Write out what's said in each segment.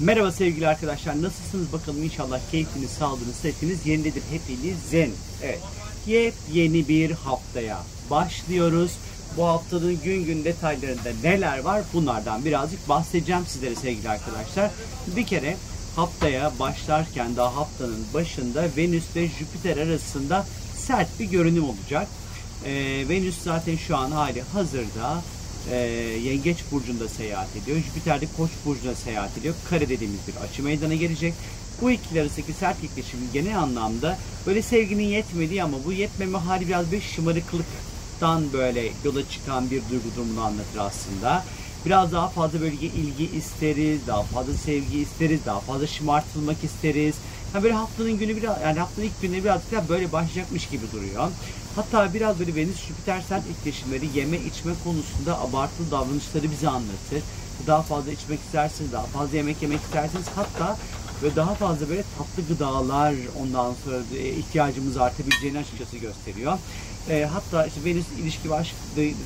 Merhaba sevgili arkadaşlar. Nasılsınız bakalım inşallah keyfiniz, sağlığınız, sıhhatiniz yerindedir hepinizin. Evet. Yepyeni bir haftaya başlıyoruz. Bu haftanın gün gün detaylarında neler var bunlardan birazcık bahsedeceğim sizlere sevgili arkadaşlar. Bir kere haftaya başlarken daha haftanın başında Venüs ve Jüpiter arasında sert bir görünüm olacak. Ee, Venüs zaten şu an hali hazırda e, Yengeç Burcu'nda seyahat ediyor. Jüpiter de Koç Burcu'nda seyahat ediyor. Kare dediğimiz bir açı meydana gelecek. Bu ikili arasındaki sert etkileşimin genel anlamda böyle sevginin yetmediği ama bu yetmeme hali biraz bir şımarıklıktan böyle yola çıkan bir duygu durumunu anlatır aslında. Biraz daha fazla bölge ilgi isteriz, daha fazla sevgi isteriz, daha fazla şımartılmak isteriz. Ha böyle haftanın günü biraz yani haftanın ilk günleri birazcık daha böyle başlayacakmış gibi duruyor. Hatta biraz böyle Venüs Jüpiter sert etkileşimleri yeme içme konusunda abartılı davranışları bize anlatır. Daha fazla içmek isterseniz, daha fazla yemek yemek isterseniz hatta ve daha fazla böyle tatlı gıdalar ondan sonra e, ihtiyacımız artabileceğini açıkçası gösteriyor. E, hatta işte Venüs ilişki ve aşk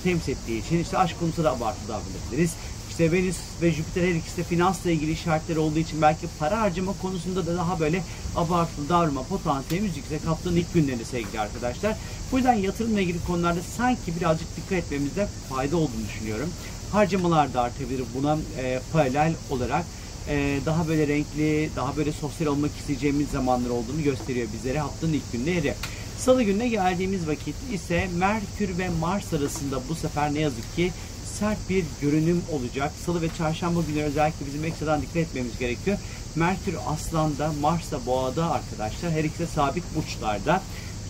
temsil ettiği için işte aşk konusunda da abartılı davranabiliriz. İşte Venüs ve Jüpiter her ikisi de finansla ilgili işaretler olduğu için belki para harcama konusunda da daha böyle abartılı davranma potansiyelimiz yüksek haftanın ilk günlerinde sevgili arkadaşlar. Bu yüzden yatırımla ilgili konularda sanki birazcık dikkat etmemizde fayda olduğunu düşünüyorum. Harcamalar da artabilir buna e, paralel olarak e, daha böyle renkli, daha böyle sosyal olmak isteyeceğimiz zamanlar olduğunu gösteriyor bizlere haftanın ilk günleri. Salı gününe geldiğimiz vakit ise Merkür ve Mars arasında bu sefer ne yazık ki sert bir görünüm olacak. Salı ve çarşamba günleri özellikle bizim ekstradan dikkat etmemiz gerekiyor. Merkür Aslan'da, Mars da Boğa'da arkadaşlar. Her ikisi sabit burçlarda.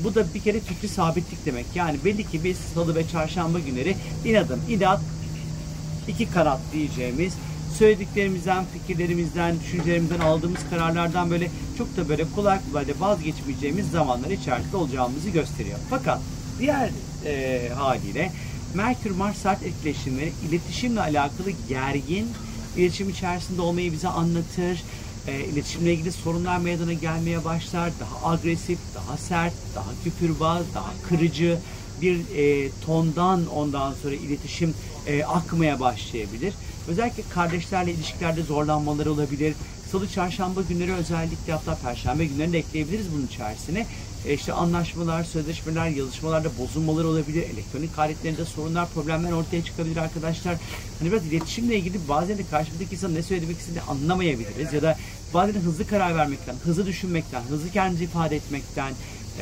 Bu da bir kere fikri sabitlik demek. Yani belli ki biz salı ve çarşamba günleri inadım, inat, iki kanat diyeceğimiz söylediklerimizden, fikirlerimizden, düşüncelerimizden aldığımız kararlardan böyle çok da böyle kolay kolay da vazgeçmeyeceğimiz zamanlar içerisinde olacağımızı gösteriyor. Fakat diğer e, haliyle Merkür Mars saat etkileşimi iletişimle alakalı gergin iletişim içerisinde olmayı bize anlatır. E, iletişimle ilgili sorunlar meydana gelmeye başlar. Daha agresif, daha sert, daha küfürbaz, daha kırıcı bir e, tondan ondan sonra iletişim e, akmaya başlayabilir. Özellikle kardeşlerle ilişkilerde zorlanmaları olabilir. Salı, çarşamba günleri özellikle hatta perşembe günlerini de ekleyebiliriz bunun içerisine. E işte anlaşmalar, sözleşmeler, yazışmalarda bozulmalar olabilir. Elektronik aletlerinde sorunlar, problemler ortaya çıkabilir arkadaşlar. Hani biraz iletişimle ilgili bazen de karşımızdaki insan ne söylemek istediğini anlamayabiliriz. Ya da bazen de hızlı karar vermekten, hızlı düşünmekten, hızlı kendimizi ifade etmekten,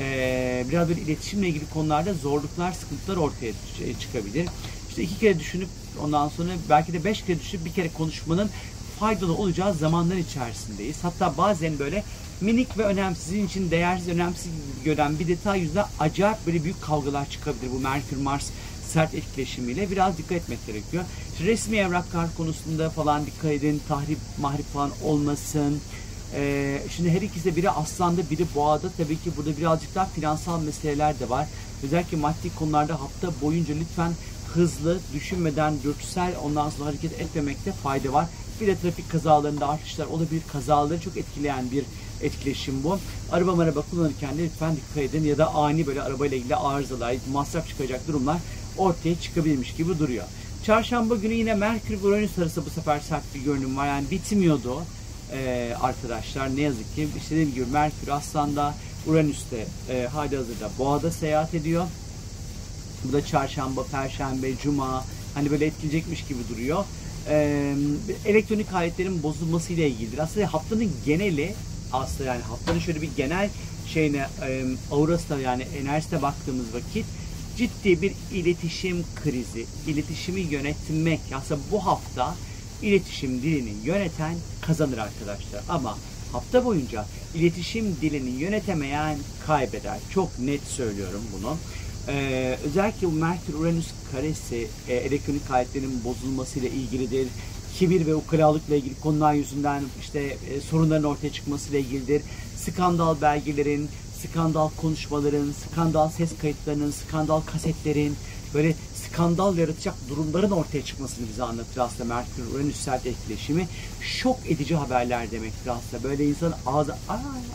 e, biraz böyle iletişimle ilgili konularda zorluklar, sıkıntılar ortaya çıkabilir. İşte iki kere düşünüp ondan sonra belki de beş kere düşünüp bir kere konuşmanın faydalı olacağı zamanlar içerisindeyiz. Hatta bazen böyle minik ve önemsizin için değersiz, önemsiz gören bir detay yüzünden acayip böyle büyük kavgalar çıkabilir bu Merkür Mars sert etkileşimiyle biraz dikkat etmek gerekiyor. İşte resmi evraklar konusunda falan dikkat edin. Tahrip, mahrip falan olmasın. Ee, şimdi her ikisi de biri aslanda biri boğada. Tabii ki burada birazcık daha finansal meseleler de var. Özellikle maddi konularda hafta boyunca lütfen hızlı, düşünmeden, dürtüsel ondan sonra hareket etmemekte fayda var. Bir de trafik kazalarında artışlar olabilir. Kazaları çok etkileyen bir etkileşim bu. Araba araba kullanırken de lütfen dikkat edin ya da ani böyle arabayla ilgili arızalar, masraf çıkacak durumlar ortaya çıkabilmiş gibi duruyor. Çarşamba günü yine Merkür Uranüs arası bu sefer sert bir görünüm var. Yani bitmiyordu ee, arkadaşlar. Ne yazık ki işte dediğim gibi Merkür Aslan'da, Uranüs'te e, hali hazırda Boğa'da seyahat ediyor. Bu da çarşamba, perşembe, cuma hani böyle etkileyecekmiş gibi duruyor. Elektronik aletlerin bozulması ile ilgilidir. Aslında haftanın geneli aslında yani haftanın şöyle bir genel şeyine e, aurasına yani enerjisine baktığımız vakit ciddi bir iletişim krizi, iletişimi yönetmek aslında bu hafta iletişim dilini yöneten kazanır arkadaşlar. Ama hafta boyunca iletişim dilini yönetemeyen kaybeder. Çok net söylüyorum bunu. Ee, özellikle Merkür Uranüs karesi e, elektronik aletlerin bozulmasıyla ilgilidir. Kibir ve ukalalıkla ilgili konular yüzünden işte e, sorunların ortaya çıkmasıyla ilgilidir. Skandal belgelerin, skandal konuşmaların, skandal ses kayıtlarının, skandal kasetlerin, böyle skandal yaratacak durumların ortaya çıkmasını bize anlatır aslında Merkür Uranüs sert etkileşimi. Şok edici haberler demektir aslında. Böyle insan ağzı,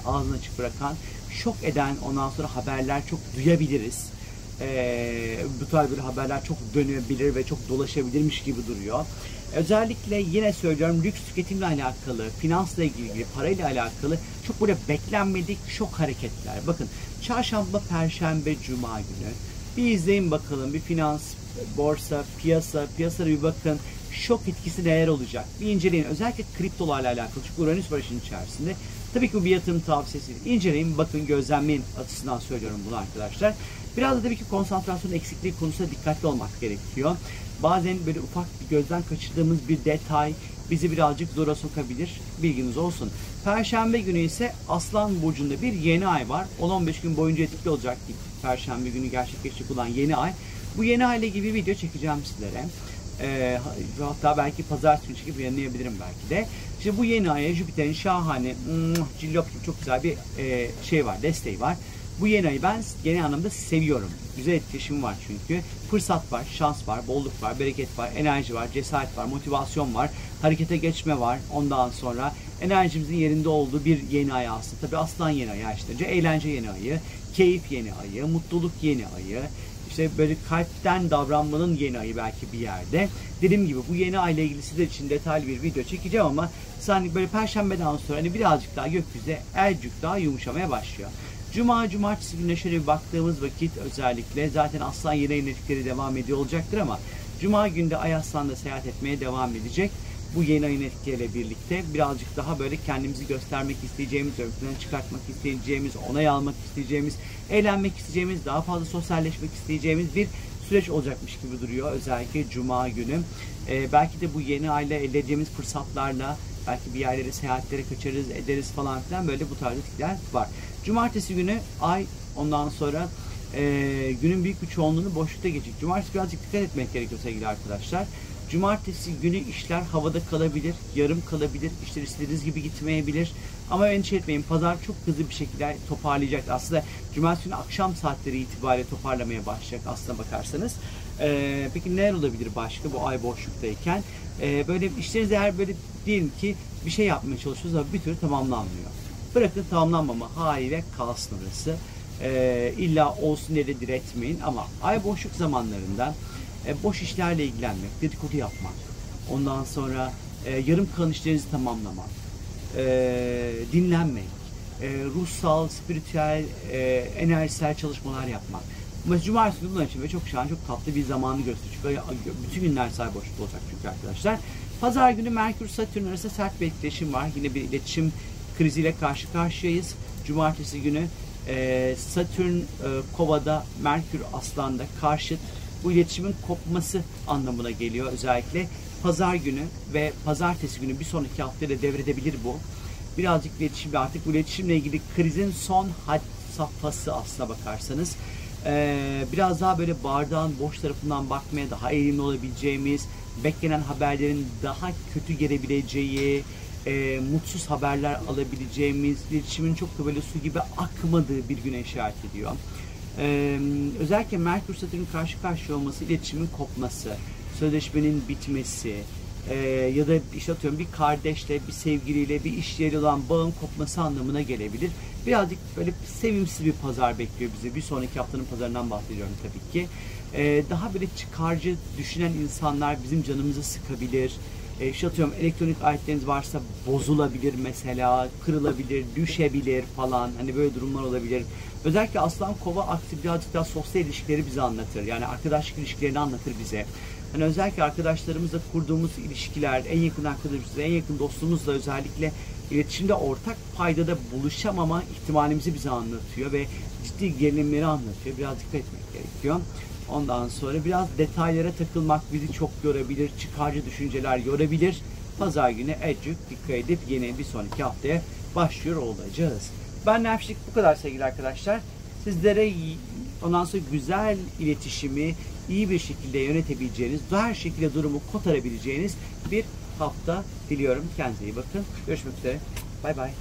ağzını açık bırakan, şok eden ondan sonra haberler çok duyabiliriz e, bu tarz bir haberler çok dönebilir ve çok dolaşabilirmiş gibi duruyor. Özellikle yine söylüyorum lüks tüketimle alakalı, finansla ilgili, parayla alakalı çok böyle beklenmedik şok hareketler. Bakın çarşamba, perşembe, cuma günü bir izleyin bakalım bir finans, borsa, piyasa, piyasada bir bakın şok etkisi neler olacak? Bir inceleyin. Özellikle kriptolarla alakalı. Çünkü Uranüs var işin içerisinde. Tabii ki bu bir yatırım tavsiyesi. İnceleyin, bakın, gözlemleyin açısından söylüyorum bunu arkadaşlar. Biraz da tabii ki konsantrasyon eksikliği konusunda dikkatli olmak gerekiyor. Bazen böyle ufak bir gözden kaçırdığımız bir detay bizi birazcık zora sokabilir. Bilginiz olsun. Perşembe günü ise Aslan Burcu'nda bir yeni ay var. 10-15 gün boyunca etkili olacak Perşembe günü gerçekleşecek olan yeni ay. Bu yeni ay ile ilgili video çekeceğim sizlere. E, hatta belki pazartesi günü çekip yayınlayabilirim belki de. İşte bu yeni aya Jüpiter'in şahane, cillop gibi çok güzel bir e, şey var, desteği var. Bu yeni ayı ben genel anlamda seviyorum. Güzel etkileşim var çünkü. Fırsat var, şans var, bolluk var, bereket var, enerji var, cesaret var, motivasyon var, harekete geçme var. Ondan sonra enerjimizin yerinde olduğu bir yeni ay aslında. Tabii aslan yeni ayı işte. Eğlence yeni ayı, keyif yeni ayı, mutluluk yeni ayı, işte böyle kalpten davranmanın yeni ayı belki bir yerde. Dediğim gibi bu yeni ayla ilgili sizler için detaylı bir video çekeceğim ama sanki böyle perşembeden sonra hani birazcık daha gökyüzü elcük daha yumuşamaya başlıyor. Cuma, cumartesi gününe bir baktığımız vakit özellikle zaten aslan yeni yenilikleri devam ediyor olacaktır ama Cuma günde Ay Aslan'da seyahat etmeye devam edecek bu yeni ayın etkileriyle birlikte birazcık daha böyle kendimizi göstermek isteyeceğimiz, ön çıkartmak isteyeceğimiz, onay almak isteyeceğimiz, eğlenmek isteyeceğimiz, daha fazla sosyalleşmek isteyeceğimiz bir süreç olacakmış gibi duruyor. Özellikle Cuma günü. Ee, belki de bu yeni ayla elde edeceğimiz fırsatlarla belki bir yerlere seyahatlere kaçarız, ederiz falan filan böyle bu tarz etkiler var. Cumartesi günü ay ondan sonra e, günün büyük bir çoğunluğunu boşlukta geçecek. Cumartesi birazcık dikkat etmek gerekiyor sevgili arkadaşlar. Cumartesi günü işler havada kalabilir, yarım kalabilir, işler istediğiniz gibi gitmeyebilir. Ama endişe etmeyin, pazar çok hızlı bir şekilde toparlayacak. Aslında cumartesi günü akşam saatleri itibariyle toparlamaya başlayacak aslına bakarsanız. Ee, peki neler olabilir başka bu ay boşluktayken? Ee, böyle işleriniz eğer böyle diyelim ki bir şey yapmaya çalışıyorsunuz ama bir türlü tamamlanmıyor. Bırakın tamamlanmama haliyle kalsın orası. Ee, illa olsun diye de diretmeyin ama ay boşluk zamanlarında e, boş işlerle ilgilenmek, dedikodu yapmak, ondan sonra e, yarım kalan işlerinizi tamamlamak, e, dinlenmek, e, ruhsal, spiritüel, e, enerjisel çalışmalar yapmak. Mesela cumartesi günü bunlar için ve çok şahane, çok tatlı bir zamanı gösteriyor. Bütün günler say boşluk olacak çünkü arkadaşlar. Pazar günü Merkür Satürn arasında sert bir etkileşim var. Yine bir iletişim kriziyle karşı karşıyayız. Cumartesi günü e, Satürn e, Kova'da, Merkür Aslan'da karşıt bu iletişimin kopması anlamına geliyor özellikle. Pazar günü ve pazartesi günü bir sonraki haftaya devredebilir bu. Birazcık iletişim artık bu iletişimle ilgili krizin son had safhası aslına bakarsanız. Ee, biraz daha böyle bardağın boş tarafından bakmaya daha eğilimli olabileceğimiz, beklenen haberlerin daha kötü gelebileceği, e, mutsuz haberler alabileceğimiz, iletişimin çok da böyle su gibi akmadığı bir güne işaret ediyor. Ee, özellikle Merkür Satürn karşı karşıya olması, iletişimin kopması, sözleşmenin bitmesi e, ya da işte atıyorum bir kardeşle, bir sevgiliyle, bir iş yeri olan bağın kopması anlamına gelebilir. Birazcık böyle sevimsiz bir pazar bekliyor bizi. Bir sonraki haftanın pazarından bahsediyorum tabii ki. Ee, daha böyle çıkarcı düşünen insanlar bizim canımızı sıkabilir. E, işte atıyorum elektronik aletleriniz varsa bozulabilir mesela, kırılabilir, düşebilir falan. Hani böyle durumlar olabilir. Özellikle Aslan Kova aktif birazcık daha sosyal ilişkileri bize anlatır. Yani arkadaşlık ilişkilerini anlatır bize. Hani özellikle arkadaşlarımızla kurduğumuz ilişkiler, en yakın arkadaşımızla, en yakın dostumuzla özellikle iletişimde ortak paydada buluşamama ihtimalimizi bize anlatıyor ve ciddi gerilimleri anlatıyor. Biraz dikkat etmek gerekiyor. Ondan sonra biraz detaylara takılmak bizi çok yorabilir, çıkarcı düşünceler yorabilir. Pazar günü Ecuk dikkat edip yeni bir sonraki haftaya başlıyor olacağız. Ben Nefşik bu kadar sevgili arkadaşlar. Sizlere ondan sonra güzel iletişimi iyi bir şekilde yönetebileceğiniz, her şekilde durumu kotarabileceğiniz bir hafta diliyorum. Kendinize iyi bakın. Görüşmek üzere. Bay bay.